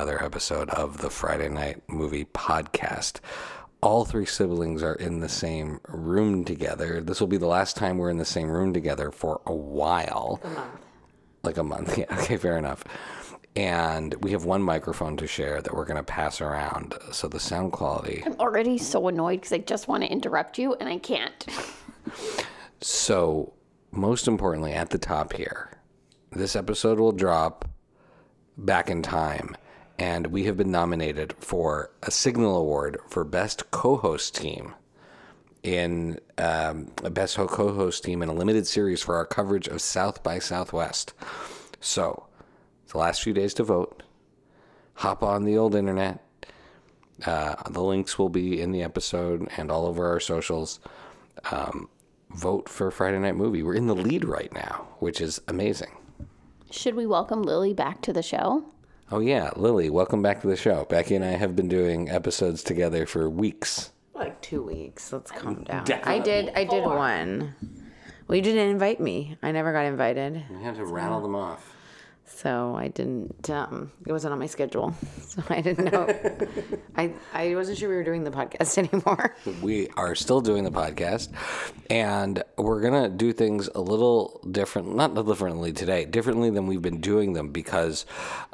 another episode of the Friday Night Movie Podcast. All three siblings are in the same room together. This will be the last time we're in the same room together for a while. A month. Like a month. Yeah, okay, fair enough. And we have one microphone to share that we're going to pass around. So the sound quality. I'm already so annoyed because I just want to interrupt you and I can't. So, most importantly, at the top here, this episode will drop back in time. And we have been nominated for a Signal Award for Best Co host Team in um, Best Co host Team in a limited series for our coverage of South by Southwest. So, the last few days to vote. Hop on the old internet. Uh, the links will be in the episode and all over our socials. Um, vote for Friday Night Movie. We're in the lead right now, which is amazing. Should we welcome Lily back to the show? Oh yeah, Lily, welcome back to the show. Becky and I have been doing episodes together for weeks. Like two weeks. Let's calm down. I did. I did one. Well, you didn't invite me. I never got invited, We had to rattle them off. So I didn't. Um, it wasn't on my schedule, so I didn't know. I I wasn't sure we were doing the podcast anymore. We are still doing the podcast, and we're gonna do things a little different, not differently today, differently than we've been doing them because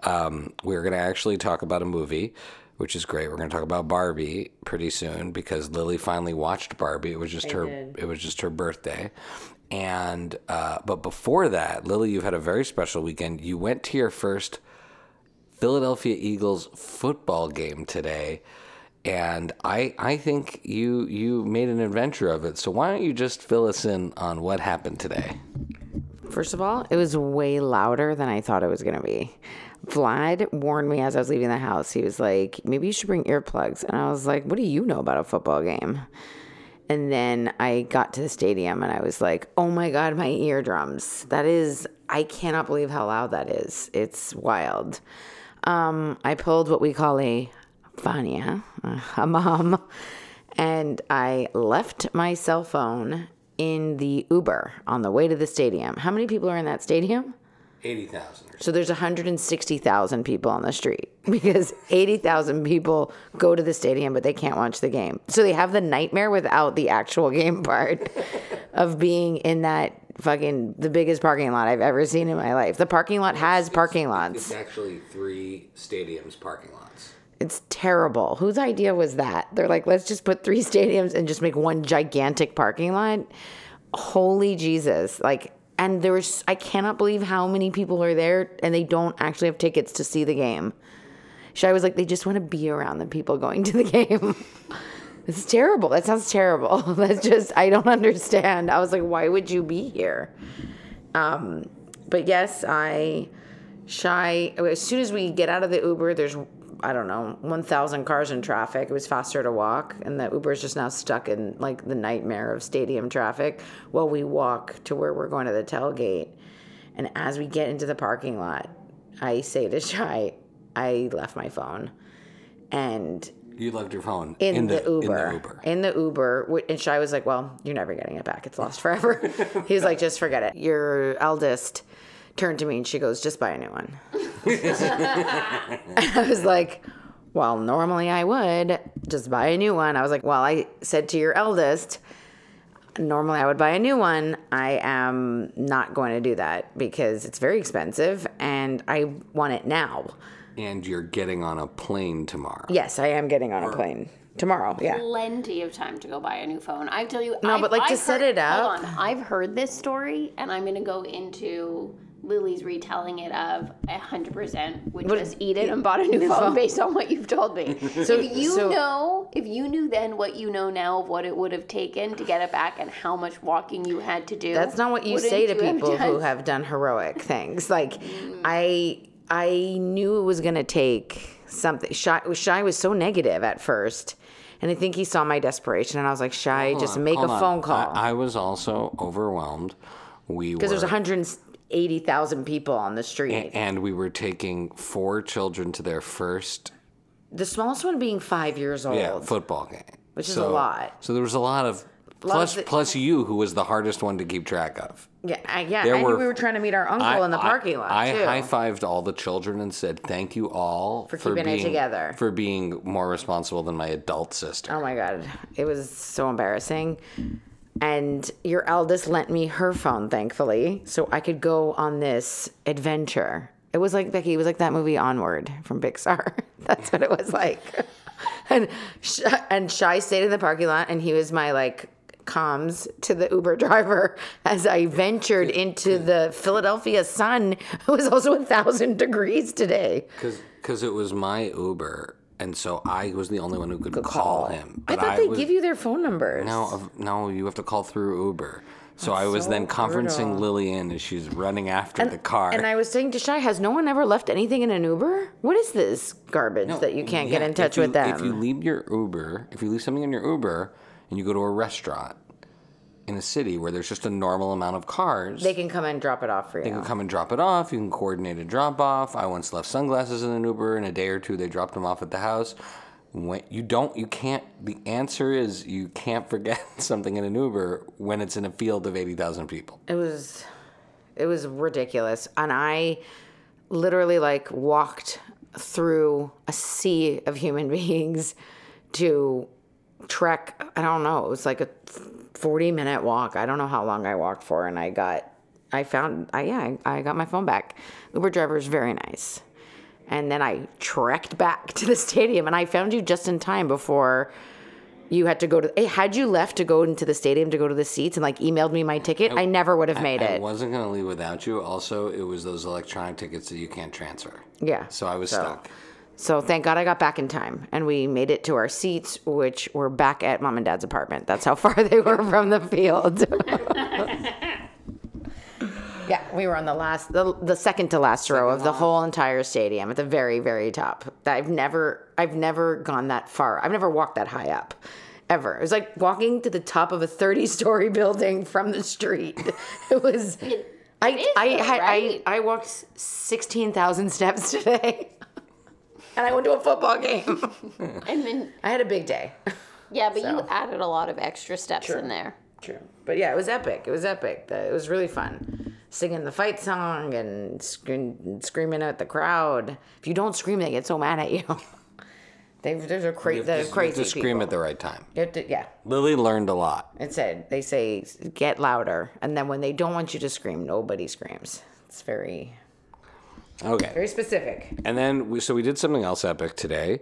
um, we're gonna actually talk about a movie. Which is great. We're going to talk about Barbie pretty soon because Lily finally watched Barbie. It was just her. did. It was just her birthday, and uh, but before that, Lily, you've had a very special weekend. You went to your first Philadelphia Eagles football game today, and I I think you you made an adventure of it. So why don't you just fill us in on what happened today? First of all, it was way louder than I thought it was going to be. Vlad warned me as I was leaving the house. He was like, maybe you should bring earplugs. And I was like, what do you know about a football game? And then I got to the stadium and I was like, oh my God, my eardrums. That is, I cannot believe how loud that is. It's wild. Um, I pulled what we call a Vanya, a mom, and I left my cell phone in the Uber on the way to the stadium. How many people are in that stadium? Eighty thousand. So there's 160,000 people on the street because 80,000 people go to the stadium but they can't watch the game. So they have the nightmare without the actual game part of being in that fucking the biggest parking lot I've ever seen in my life. The parking lot has parking lots. It's actually three stadiums parking lots. It's terrible. Whose idea was that? They're like, let's just put three stadiums and just make one gigantic parking lot. Holy Jesus. Like, and there was, I cannot believe how many people are there and they don't actually have tickets to see the game. Shai was like, they just want to be around the people going to the game. It's terrible. That sounds terrible. That's just, I don't understand. I was like, why would you be here? Um, but yes, I shy. As soon as we get out of the Uber, there's I don't know, 1,000 cars in traffic. It was faster to walk, and the Uber is just now stuck in like the nightmare of stadium traffic while we walk to where we're going to the tailgate. And as we get into the parking lot, I say to Shai, I left my phone. And You left your phone in, the, Uber, In the Uber. In the Uber. And Shai was like, Well, you're never getting it back. It's lost forever. he was like, Just forget it. Your eldest turned to me and she goes, Just buy a new one. I was like, Well, normally I would just buy a new one. I was like, Well, I said to your eldest, Normally I would buy a new one. I am not going to do that because it's very expensive and I want it now. and you're getting on a plane tomorrow. Yes, I am getting on a plane tomorrow. Yeah. Plenty of time to go buy a new phone. I tell you, No, I've- but, like, to I've set heard- it up- Hold on, I've heard this story, and I'm gonna go into Lily's retelling it of hundred percent would but, just eat it and bought a new, new phone, phone, based on what you've told me. so if you so, know, if you knew then what you know now of what it would have taken to get it back and how much walking you had to do. That's not what you say to you people have who have done heroic things. Like. Mm. I, I knew it was going to take something. Shy, Shy was so negative at first. And I think he saw my desperation, and I was like, "Shy, hold just on, make a on. phone call." I, I was also overwhelmed. We because there's 100 80,000 people on the street. And, and we were taking four children to their first. The smallest one being five years old. Yeah, football game. Which so, is a lot. So there was a lot of. A lot plus, of the, plus you, who was the hardest one to keep track of. Yeah, I, yeah. There I were, we were trying to meet our uncle I, in the parking lot. I, high fived all the children and said, "Thank you all for, for keeping being, it together, for being more responsible than my adult sister." Oh my god, it was so embarrassing. And your eldest lent me her phone, thankfully, so I could go on this adventure. It was like Becky. It was like that movie Onward from Pixar. That's what it was like. and and Shy stayed in the parking lot, and he was my like comms to the Uber driver as I ventured into the Philadelphia sun. It was also a thousand degrees today. Because it was my Uber, and so I was the only one who could call him. I thought they was- give you their phone numbers. No, no, you have to call through Uber. So I was so then conferencing brutal. Lily in as she's running after the car. And I was saying to Shy, has no one ever left anything in an Uber? What is this garbage that you can't get in touch you- with them? If you leave your Uber, if you leave something in your Uber, and you go to a restaurant in a city where there's just a normal amount of cars, they can come and drop it off for you. They can come and drop it off. You can coordinate a drop off. I once left sunglasses in an Uber. In a day or two, they dropped them off at the house. When you don't, you can't. The answer is you can't forget something in an Uber when it's in a field of eighty thousand people. It was, it was ridiculous, and I literally like walked through a sea of human beings to trek. I don't know. It was like a forty-minute walk. I don't know how long I walked for, and I got, I found, I yeah, I, I got my phone back. Uber driver is very nice. And then I trekked back to the stadium, and I found you just in time before you had to go to. Hey, had you left to go into the stadium to go to the seats and like emailed me my ticket, I, never would have made it. I it. wasn't gonna leave without you. Also, it was those electronic tickets that you can't transfer. Yeah. So I was stuck. So thank God I got back in time, and we made it to our seats, which were back at mom and dad's apartment. That's how far they were from the field. yeah, we were on the last, the, the second to last row of the whole entire stadium, at the very, very top. I've never, I've never gone that far. I've never walked that high up. Ever. It was like walking to the top of a 30 story building from the street. It was. I, is, I, though, had, right? I, I walked 16,000 steps today. And I went to a football game. And then, I had a big day. yeah, but So. you added a lot of extra steps in there. True. But yeah, it was epic. It was epic. The- It was really fun. Singing the fight song and scream, screaming at the crowd. If you don't scream, they get so mad at you. they, there's a cra- You have the to- you have crazy to scream people. at the right time. You have to- yeah. Lily learned a lot. It said they say get louder, and then when they don't want you to scream, nobody screams. It's very Okay. very specific. And then we so we did something else epic today.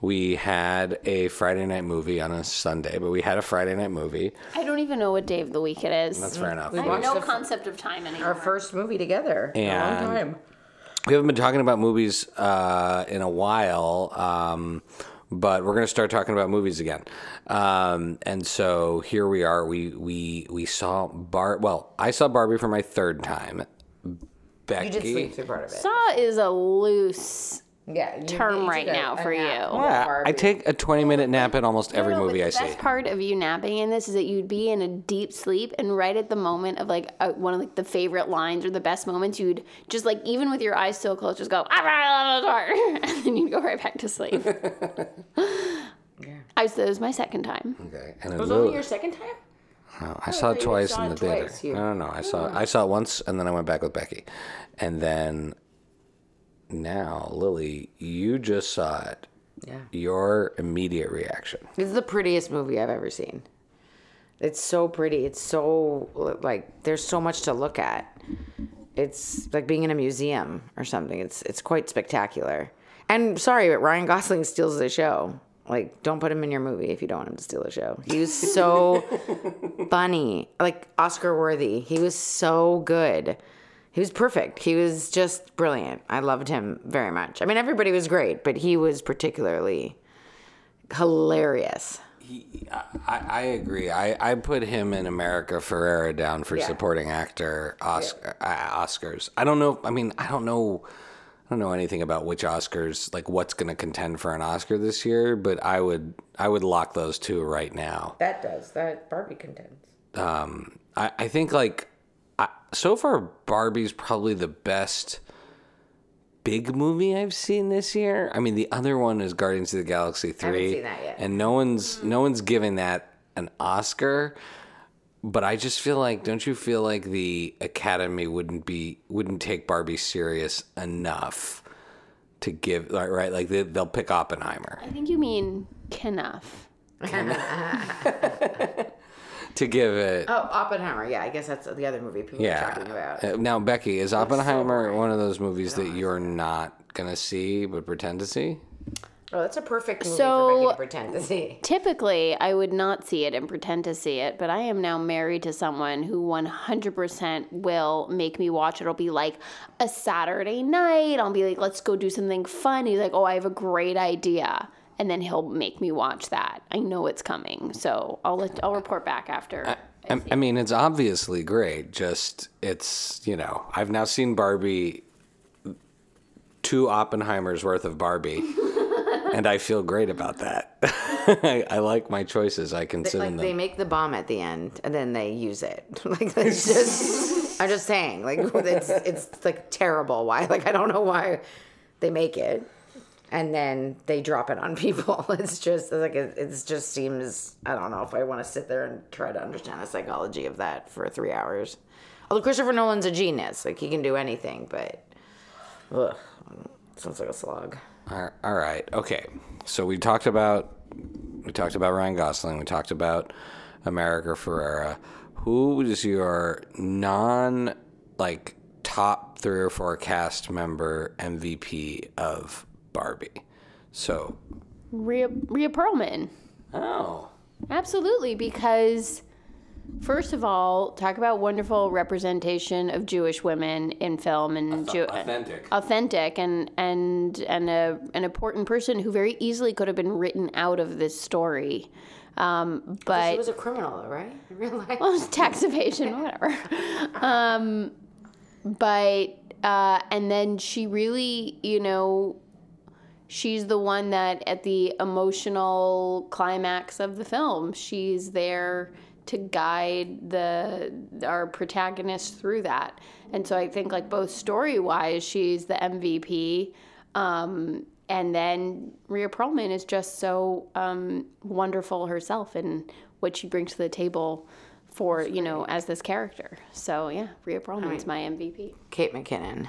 We had a Friday night movie on a Sunday, but we had a Friday night movie. I don't even know what day of the week it is. That's fair enough. I have watched no the f- concept of time anymore. Our first movie together in a long And- time. We haven't been talking about movies uh, in a while, um, but we're going to start talking about movies again. Um, and so here we are. We we we saw Bar. Well, I saw Barbie for my third time. Becky. You did sleep through part of it. Saw is a loose yeah, term right now for nap. you. Yeah, I take a twenty-minute nap in almost every No, no, movie but I the see. best part of you napping in this is that you'd be in a deep sleep, and right at the moment of like uh, one of like the favorite lines or the best moments, you'd just like even with your eyes still closed, just go and then you'd go right back to sleep. I that was my second time. Okay, and then Was it only your second time? Oh, no, oh, I saw it twice saw in the theater. twice, you- No, no, no. I saw I oh. saw it once, and then I went back with Becky, and then now Lily, you just saw it. Yeah. Your immediate reaction. This is the prettiest movie I've ever seen. It's so pretty. It's so like there's so much to look at. It's like being in a museum or something. It's it's quite spectacular. And sorry, but Ryan Gosling steals the show. Like, don't put him in your movie if you don't want him to steal the show. He was so funny, like Oscar worthy. He was so good. He was perfect. He was just brilliant. I loved him very much. I mean, everybody was great, but he was particularly hilarious. He, I, I agree. I, I put him and America Ferrera down for Yeah. supporting actor Oscar, uh, Oscars. I don't know. I mean, I don't know. Don't know anything about which Oscars, like what's going to contend for an Oscar this year. But I would, I would lock those two right now. That does. That Barbie contends. um, I, I think like I, so far Barbie's probably the best big movie I've seen this year. I mean, the other one is Guardians of the Galaxy three, seen that yet. and no one's no one's giving that an Oscar. But I just feel like, don't you feel like the Academy wouldn't be wouldn't take Barbie serious enough to give right? right? Like they, they'll pick Oppenheimer I think you mean Kenough. to give it. Oh, Oppenheimer. Yeah, I guess that's the other movie people are talking about. Uh, Now, Becky, is Oppenheimer boring. one of those movies that you're not gonna see but pretend to see? Oh, that's a perfect movie So- for Becky to pretend to see. Typically, I would not see it and pretend to see it, but I am now married to someone who 100% will make me watch it. It'll be like a Saturday night. I'll be like, let's go do something fun. He's like, oh, I have a great idea. And then he'll make me watch that. I know it's coming. So I'll, let, I'll report back after. I, I mean, it's obviously great. Just it's you know, I've now seen Barbie, two Oppenheimers worth of Barbie, and I feel great about that. I, I like my choices. I can sit in Like them. they make the bomb at the end and then they use it. like it's just. I'm just saying, like it's it's like terrible. Why? Like I don't know why they make it and then they drop it on people. It's just like it, it just seems. I don't know if I want to sit there and try to understand the psychology of that for three hours. Although Christopher Nolan's a genius, like he can do anything, but ugh, sounds like a slog. All right. Okay. So we talked about we talked about Ryan Gosling. We talked about America Ferrera. Who is your non like top three or four cast member MVP of Barbie? So Rhea, Rhea Perlman. oh Absolutely, because first of all, talk about wonderful representation of Jewish women in film and Jew- authentic. authentic, and and and a an important person who very easily could have been written out of this story. Um, He but was a criminal, though, right? In real life. well, it's tax evasion, whatever. Um, but uh, and then she really, you know, she's the one that at the emotional climax of the film, she's there to guide the our protagonist through that. And so I think like both story wise, she's the MVP. Um, and then Rhea Perlman is just so um, wonderful herself and what she brings to the table for you know as this character. So yeah, Rhea Perlman's my MVP. Kate McKinnon.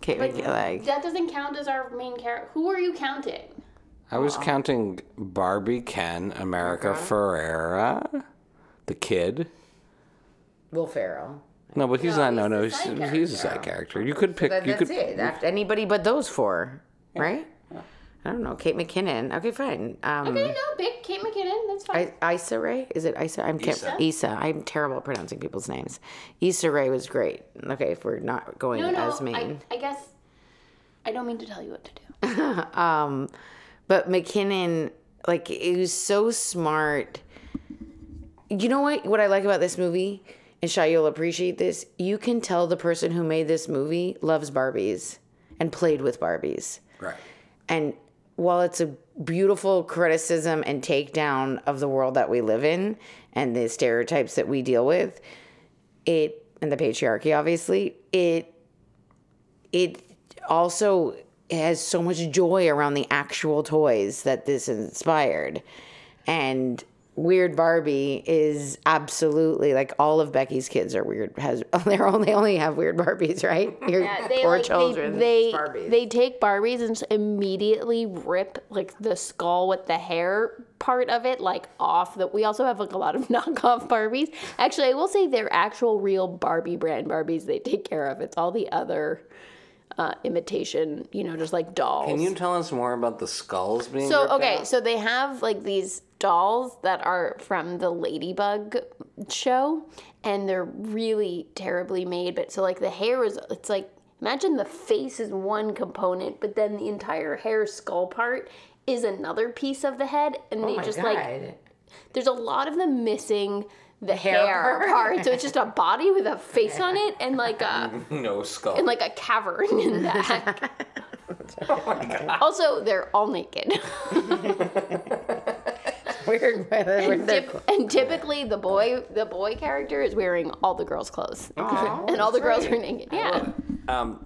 Kate McKinnon. Like, That doesn't count as our main character. Who are you counting? I was counting Barbie, Ken, America Ferrera, the kid. Will Ferrell. No, but he's No, not. No, he's no, the he's, side he's a side character. You could pick. That, you that's could. it. After anybody but those four, right? I don't know. Kate McKinnon. Okay, fine. Um, Okay, no, big Kate McKinnon. That's fine. I, Issa Rae? Is it Issa? I'm Issa? Issa. I'm terrible at pronouncing people's names. Issa Rae was great. Okay, if we're not going no, no. as I. I guess I don't mean to tell you what to do. Um, but McKinnon, like, it was so smart. You know what? What I like about this movie, and Shy, you'll appreciate this. You can tell the person who made this movie loves Barbies and played with Barbies. Right. And while it's a beautiful criticism and takedown of the world that we live in and the stereotypes that we deal with, it and the patriarchy obviously, it it also has so much joy around the actual toys that this inspired. And Weird Barbie is absolutely like all of Becky's kids are weird. Has they're only they only have weird Barbies, right? Your they poor like, children. They, they they take Barbies and immediately rip like the skull with the hair part of it like off. That we also have like a lot of knockoff Barbies. Actually, I will say they're actual real Barbie brand Barbies. They take care of. It's all the other uh, imitation, you know, just like dolls. Can you tell us more about the skulls being? So okay, out? so they have like these dolls that are from the Ladybug show, and they're really terribly made. But so like the hair is, it's like imagine the face is one component, but then the entire hair skull part is another piece of the head, and oh they just God. like there's a lot of them missing the hair hair, part. part. So it's just a body with a face on it and like a no skull. and like a cavern in the back. Oh Also, they're all naked. weird. and, typ- and typically, the boy, the boy character is wearing all the girls' clothes, and all the girls are naked. Yeah, um,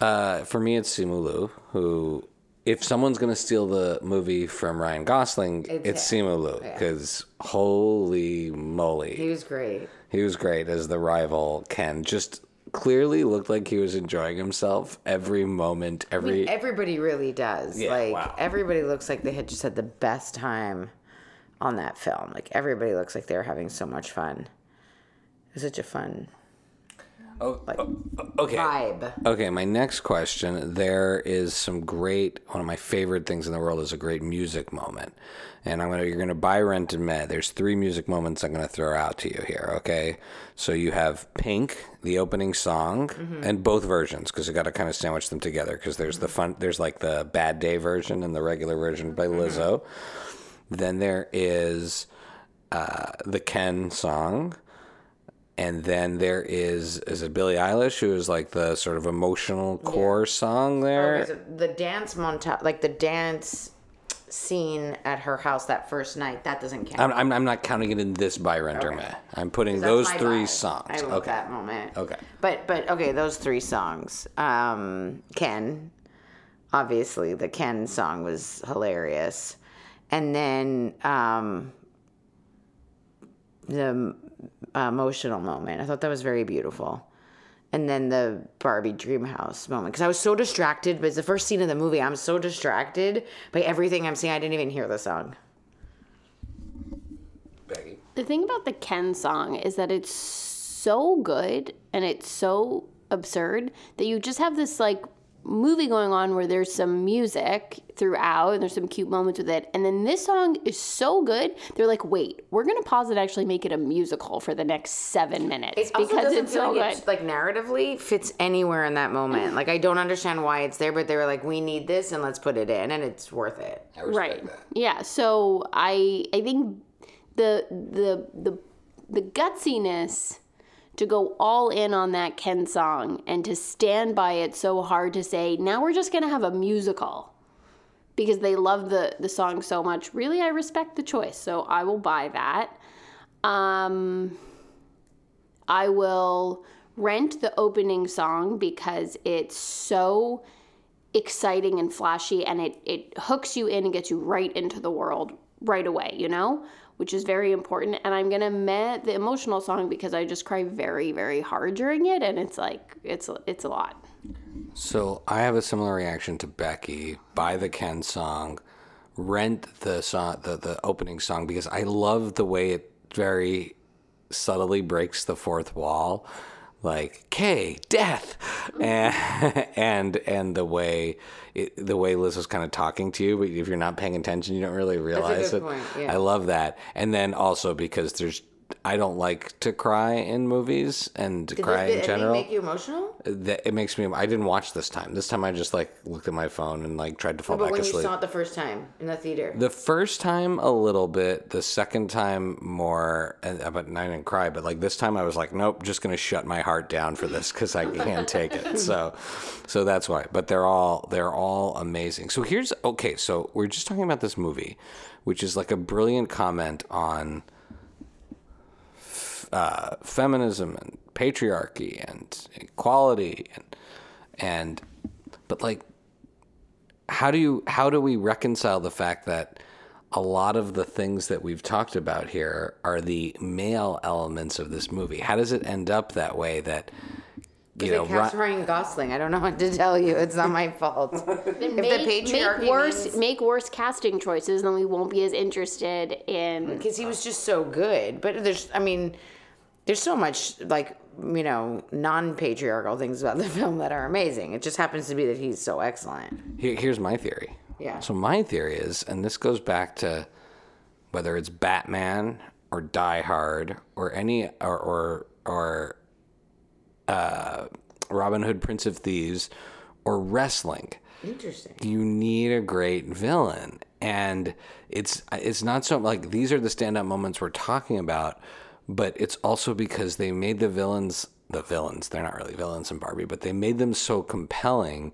uh, for me, it's Simu Liu, who if someone's gonna steal the movie from Ryan Gosling, it's, him. Simu Liu because holy moly, He was great. he was great as the rival Ken. Just clearly looked like he was enjoying himself every moment, every. Everybody really does. Yeah, like wow. everybody looks like they had just had the best time on that film. Like everybody looks like they were having so much fun. It was such a fun Oh, oh, oh, okay. vibe. Okay, my next question. There is some great. One of my favorite things in the world is a great music moment, and I'm gonna. You're gonna buy Rent and Meh. There's three music moments I'm gonna throw out to you here. Okay, so you have Pink, the opening song, mm-hmm. and both versions because you got to kind of sandwich them together because there's the mm-hmm. fun. There's like the Bad Day version and the regular version by mm-hmm. Lizzo. Then there is uh, the Ken song. And then there is is it Billie Eilish who is like the sort of emotional core song there. Okay, so the dance montage, like the dance scene at her house that first night, that doesn't count. I'm, I'm, I'm not counting it in this by Rent or Okay. I'm putting those three vibe. songs. I love okay. that moment. Okay. But but okay, those three songs. Um, Ken, obviously the Ken song was hilarious, and then um, the uh, emotional moment. I thought that was very beautiful. And then the Barbie dream house moment. Because I was so distracted. But it's the first scene of the movie. I'm so distracted by everything I'm seeing. I didn't even hear the song. Becky. The thing about the Ken song is that it's so good and it's so absurd that you just have this like movie going on where there's some music throughout and there's some cute moments with it. And then this song is so good, they're like, wait, we're gonna pause it actually make it a musical for the next seven minutes It also because doesn't it's feel so like good. it's, like narratively fits anywhere in that moment. Like I don't understand why it's there, but they were like, "We need this, and let's put it in, and it's worth it." I right that. yeah so i i think the the the the gutsiness to go all in on that ken song and to stand by it so hard to say now we're just going to have a musical. Because they love the the song so much. Really i respect the choice so i will buy that. Um i will rent the opening song because it's so exciting and flashy and it, it hooks you in and gets you right into the world right away, you know? Which is very important. And I'm gonna meh the emotional song because I just cry very, very hard during it and it's like it's it's a lot. So I have a similar reaction to Becky. Buy the Ken song, rent the song, the, the opening song because I love the way it very subtly breaks the fourth wall, like K death, and and and the way it, the way Liz was kind of talking to you, but if you're not paying attention, you don't really realize it. point, yeah. I love that, and then also because there's. I don't like to cry in movies and Did cry this in general. make you emotional? that it makes me i didn't watch this time. This time i just like looked at my phone and like tried to fall oh, But back when you saw it the first time in the theater, the first time a little bit the second time more and uh, but i didn't cry but like this time i was like nope just gonna shut my heart down for this because i can't take it. So so that's why. But they're all they're all amazing. So here's okay so we're just talking about this movie which is like a brilliant comment on uh, feminism and patriarchy and equality and and but like how do you how do we reconcile the fact that a lot of the things that we've talked about here are the male elements of this movie how does it end up that way that you they know cast Ri- Ryan Gosling. I don't know what to tell you. It's not my fault. if make, the patriarchy make worse means- make worse casting choices, then we won't be as interested in because he was just so good. But there's, I mean, there's so much like you know non-patriarchal things about the film that are amazing. It just happens to be that he's so excellent. Here, here's my theory. Yeah. So my theory is, and this goes back to whether it's Batman or Die Hard or any or or or uh, Robin Hood, Prince of Thieves, or wrestling. Interesting. You need a great villain, and it's it's not so like these are the stand-up moments we're talking about, but it's also because they made the villains the villains. They're not really villains in Barbie, but they made them so compelling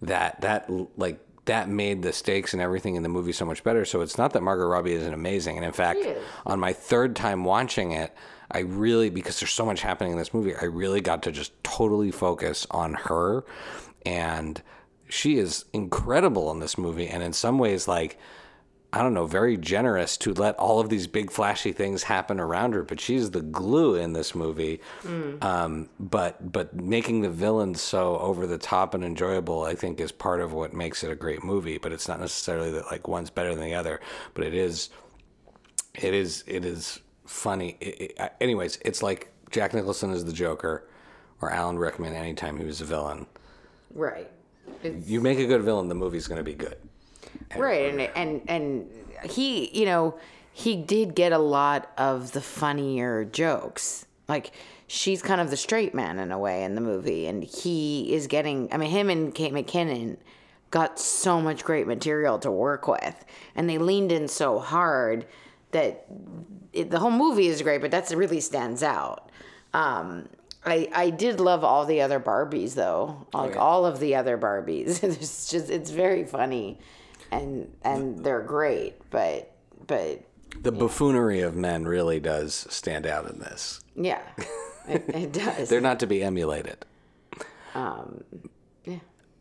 that that like that made the stakes and everything in the movie so much better. So it's not that Margot Robbie isn't amazing, and in fact, on my third time watching it, I really because there's so much happening in this movie, I really got to just totally focus on her and she is incredible in this movie, and in some ways, like I don't know, very generous to let all of these big flashy things happen around her. But she's the glue in this movie. Um, but but making the villains so over the top and enjoyable, I think, is part of what makes it a great movie. But it's not necessarily that like one's better than the other. But it is it is it is funny. It, it, anyways, it's like Jack Nicholson is the Joker, or Alan Rickman anytime he was a villain. Right. It's, You make a good villain, the movie's going to be good. Right, and and and he, you know, he did get a lot of the funnier jokes. Like she's kind of the straight man in a way in the movie, and he is getting. I mean, him and Kate McKinnon got so much great material to work with, and they leaned in so hard that it, the whole movie is great, but that's really stands out. Um, I I did love all the other Barbies though, like yeah. all of the other Barbies. it's just it's very funny, and and they're great, but but The buffoonery of men really does stand out in this. yeah, it, it does. They're not to be emulated. Um.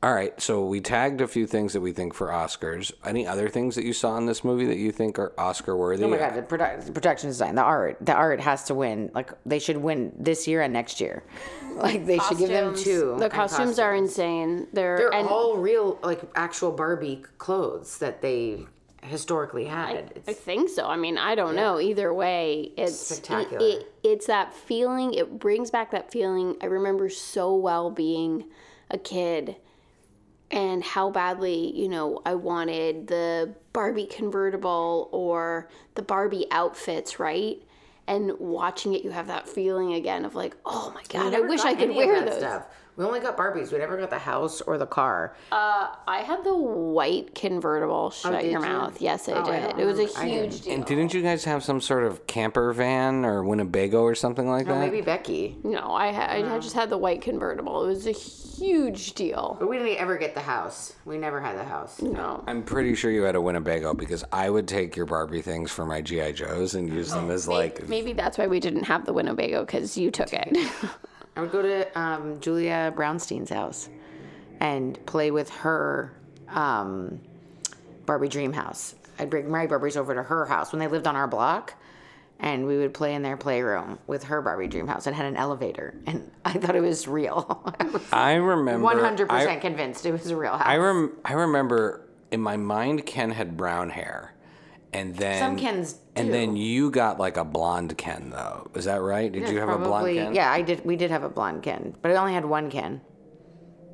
All right, so we tagged a few things that we think for Oscars. Any other things that you saw in this movie that you think are Oscar worthy? Oh my god, the, produ- the production design, the art, the art has to win. Like they should win this year and next year. Like they should give them Costumes. two. The and costumes are insane. They're, They're and all real, like actual Barbie clothes that they historically had. I It's, think so. I mean, I don't know. Either way, it's Spectacular. It, it, it's that feeling. It brings back that feeling. I remember so well being a kid and how badly, you know, I wanted the Barbie convertible or the Barbie outfits, right? And watching it, you have that feeling again of like, oh my god, I never wish I could wear those. Stuff. We only got Barbies. We never got the house or the car. Uh, I had the white convertible. Shut Oh, your you? mouth. Yes, I Oh, did. don't it was a huge didn't. deal. And didn't you guys have some sort of camper van or Winnebago or something like Oh, that? maybe Becky. No, I had, I just had the white convertible. It was a huge deal. But we didn't ever get the house. We never had the house. No. I'm pretty sure you had a Winnebago because I would take your Barbie things for my GI Joes and use them as like Maybe that's why we didn't have the Winnebago because you took it. I would go to um, Julia Brownstein's house and play with her um, Barbie Dream House. I'd bring my Barbies over to her house when they lived on our block, and we would play in their playroom with her Barbie Dream House. It had an elevator, and I thought it was real. I was I remember 100% I- convinced it was a real house. I rem- I remember in my mind Ken had brown hair, and then Some Kens and do. then you got like a blonde Ken though. Is that right? Did you have a blonde Ken? Yeah, I did. We did have a blonde Ken, but I only had one Ken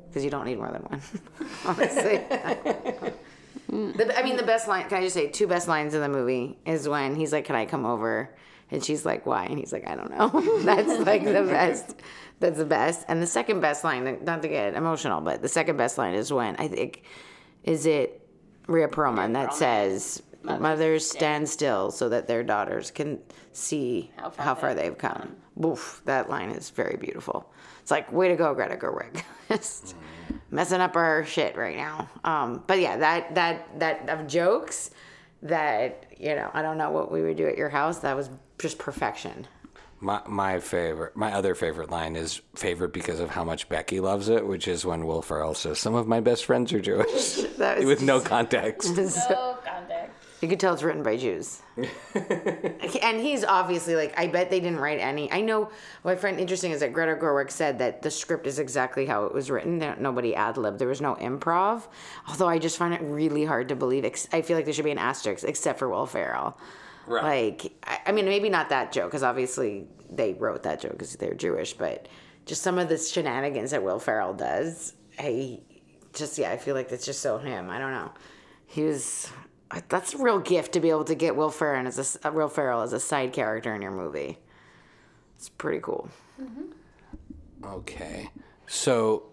because you don't need more than one. Honestly, the, I mean, the best line. Can I just say two best lines in the movie is when he's like, "Can I come over?" and she's like, "Why?" and he's like, "I don't know." That's like the best. That's the best. And the second best line, not to get emotional, but the second best line is when I think is it Rhea Perlman that says. Mothers stand still so that their daughters can see how far far, they've come. Oof, that line is very beautiful. It's like, way to go, Greta Gerwig. Just messing up our shit right now. Um, but yeah, that that that of jokes that you know, I don't know what we would do at your house. That was just perfection. My my favorite, my other favorite line is favorite because of how much Becky loves it, which is when Will Ferrell says, "Some of my best friends are Jewish," That was with no context. Oh, contact. You could tell it's written by Jews. and he's obviously like, I bet they didn't write any. I know what I find interesting is that Greta Gerwig said that the script is exactly how it was written. That nobody ad libbed. There was no improv. Although I just find it really hard to believe. I feel like there should be an asterisk, except for Will Ferrell. Right. Like, I, I mean, maybe not that joke, because obviously they wrote that joke because they're Jewish, but just some of the shenanigans that Will Ferrell does, I just, yeah, I feel like that's just so him. I don't know. He was, that's a real gift to be able to get Will Ferrell as a, uh, Will Ferrell as a side character in your movie. It's pretty cool. Mm-hmm. Okay. So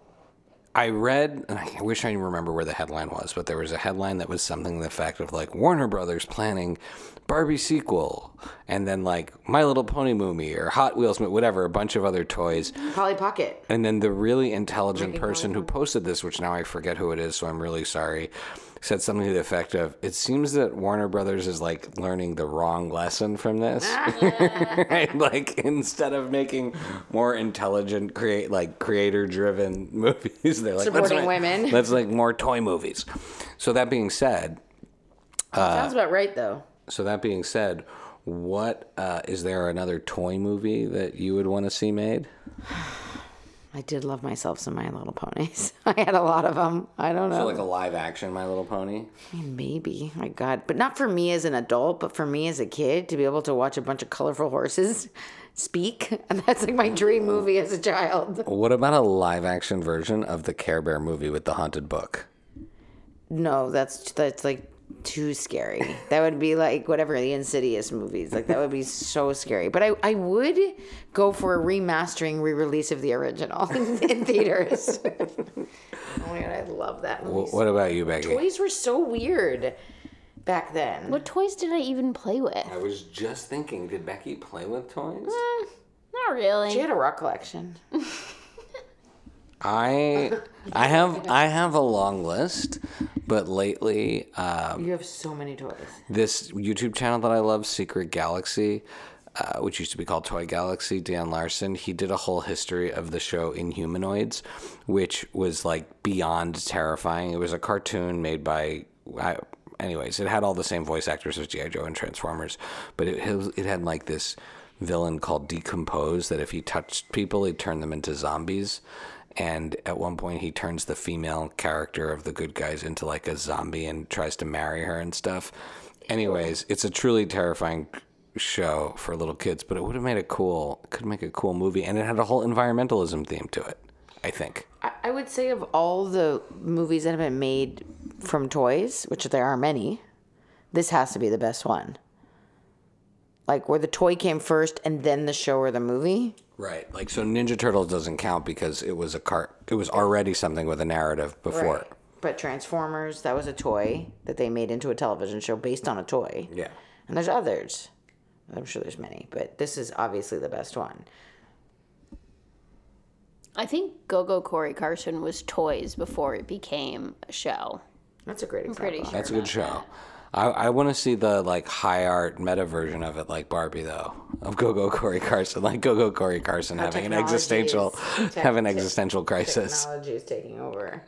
I read, and I wish I remember where the headline was, but there was a headline that was something the fact of like Warner Brothers planning Barbie sequel, and then like My Little Pony movie or Hot Wheels, whatever, a bunch of other toys. Mm-hmm. Polly Pocket. And then the really intelligent person who posted this, which now I forget who it is, so I'm really sorry, said something to the effect of, "It seems that Warner Brothers is like learning the wrong lesson from this, right? Like instead of making more intelligent, create like creator-driven movies, they're like Supporting let's make- women. Let's like more toy movies. So that being said, Sounds about right though. so that being said, what uh, is there another toy movie that you would want to see made? I did love myself some My Little Ponies. I had a lot of them. I don't know. So like a live action My Little Pony. I mean, maybe. My God. But not for me as an adult, but for me as a kid to be able to watch a bunch of colorful horses speak. And that's like my dream movie as a child. What about a live action version of the Care Bear movie with the haunted book? No, that's that's like too scary. That would be like whatever the Insidious movies. Like that would be so scary. But I, I would go for a remastering re-release of the original in theaters. oh my god, I love that movie. Wh- What about you, Becky? Toys were so weird back then. What toys did I even play with? I was just thinking, did Becky play with toys? Mm, not really. She had a rock collection. I I have I have a long list, but lately uh, You have so many toys. this YouTube channel that I love, Secret Galaxy, uh, which used to be called Toy Galaxy, Dan Larson, he did a whole history of the show Inhumanoids, which was like beyond terrifying. It was a cartoon made by. I, anyways, it had all the same voice actors as G.I. Joe and Transformers, but it, it had like this villain called Decompose that if he touched people, he'd turn them into zombies. And at one point, he turns the female character of the good guys into like a zombie and tries to marry her and stuff. Anyways, it's a truly terrifying show for little kids, but it would have made a cool, could make a cool movie, and it had a whole environmentalism theme to it. I think. I, I would say of all the movies that have been made from toys, which there are many, this has to be the best one. Like where the toy came first and then the show or the movie. Right. Like so, Ninja Turtles doesn't count because it was a cart. It was already something with a narrative before. But Transformers, that was a toy that they made into a television show based on a toy. Yeah. And there's others. I'm sure there's many, but this is obviously the best one. I think Go Go Cory Carson was toys before it became a show. That's a great example. Pretty sure. That's a good show. I, I want to see the like high art meta version of it, like Barbie, though, of Go Go Cory Carson, like Go Go Cory Carson having an existential, is- tech- have an tech- existential crisis. Technology is taking over.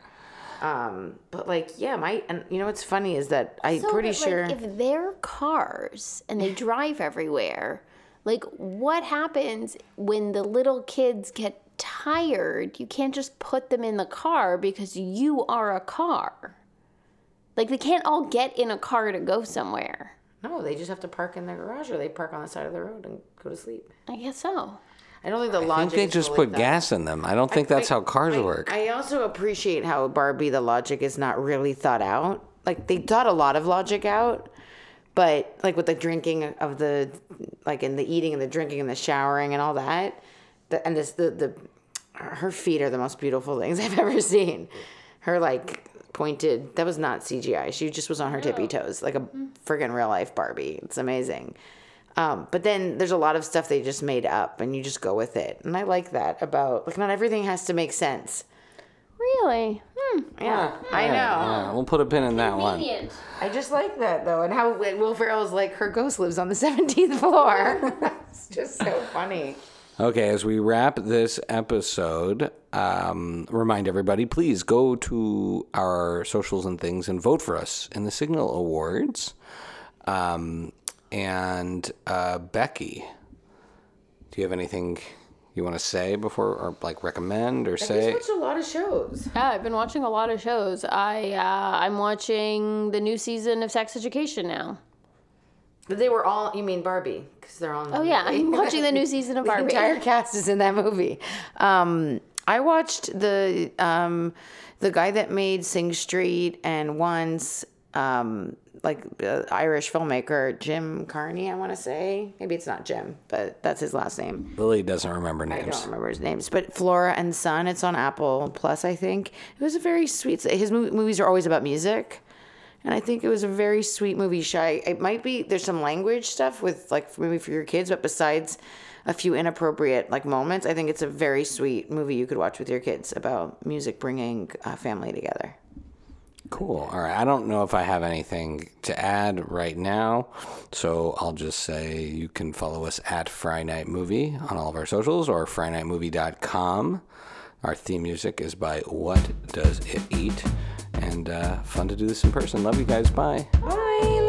Um, but like, yeah, my and you know what's funny is that I'm So, pretty but, sure. like, if they're cars and they drive everywhere, like what happens when the little kids get tired? You can't just put them in the car because you are a car. Like they can't all get in a car to go somewhere. no, they just have to park in their garage or they park on the side of the road and go to sleep. I guess so. I don't think the I logic. think they just really put that- gas in them. I don't think that's I- how cars I- work. I also appreciate how Barbie the logic is not really thought out. Like they thought a lot of logic out, but like with the drinking of the, like in the eating and the drinking and the showering and all that, the, and this the the, her feet are the most beautiful things I've ever seen. Her like pointed that was not CGI. She just was on her tippy toes like a friggin' real life Barbie. It's amazing. Um, but then there's a lot of stuff they just made up and you just go with it. And I like that about like not everything has to make sense. Really? Hmm. Yeah, I know. Yeah, we'll put a pin in that one. I just like that though, and how Will Ferrell's like her ghost lives on the 17th floor. it's just so funny. Okay, as we wrap this episode, um, remind everybody please go to our socials and things and vote for us in the Signal Awards. Um, and uh, Becky, do you have anything you want to say before, or like recommend or He's say? watched a lot of shows. Yeah, I've been watching a lot of shows. I uh, I'm watching the new season of Sex Education now. But they were all. You mean Barbie? Because they're all. In the Oh yeah. I'm watching the new season of Barbie. the entire cast is in that movie. Um, I watched the um, the guy that made Sing Street and once um, like uh, Irish filmmaker Jim Carney. I want to say maybe it's not Jim, but that's his last name. Lily doesn't remember names. I don't remember his names, but Flora and Son. It's on Apple Plus, I think. It was a very sweet. His movies are always about music, and I think it was a very sweet movie. Shy. It might be there's some language stuff with like maybe for your kids, but besides a few inappropriate like moments, I think it's a very sweet movie you could watch with your kids about music bringing a family together. Cool. All right. I don't know if I have anything to add right now, so I'll just say you can follow us at Friday Night Movie on all of our socials or FridayNightMovie.com. Our theme music is by What Does It Eat? And uh, fun to do this in person. Love you guys. Bye. Bye.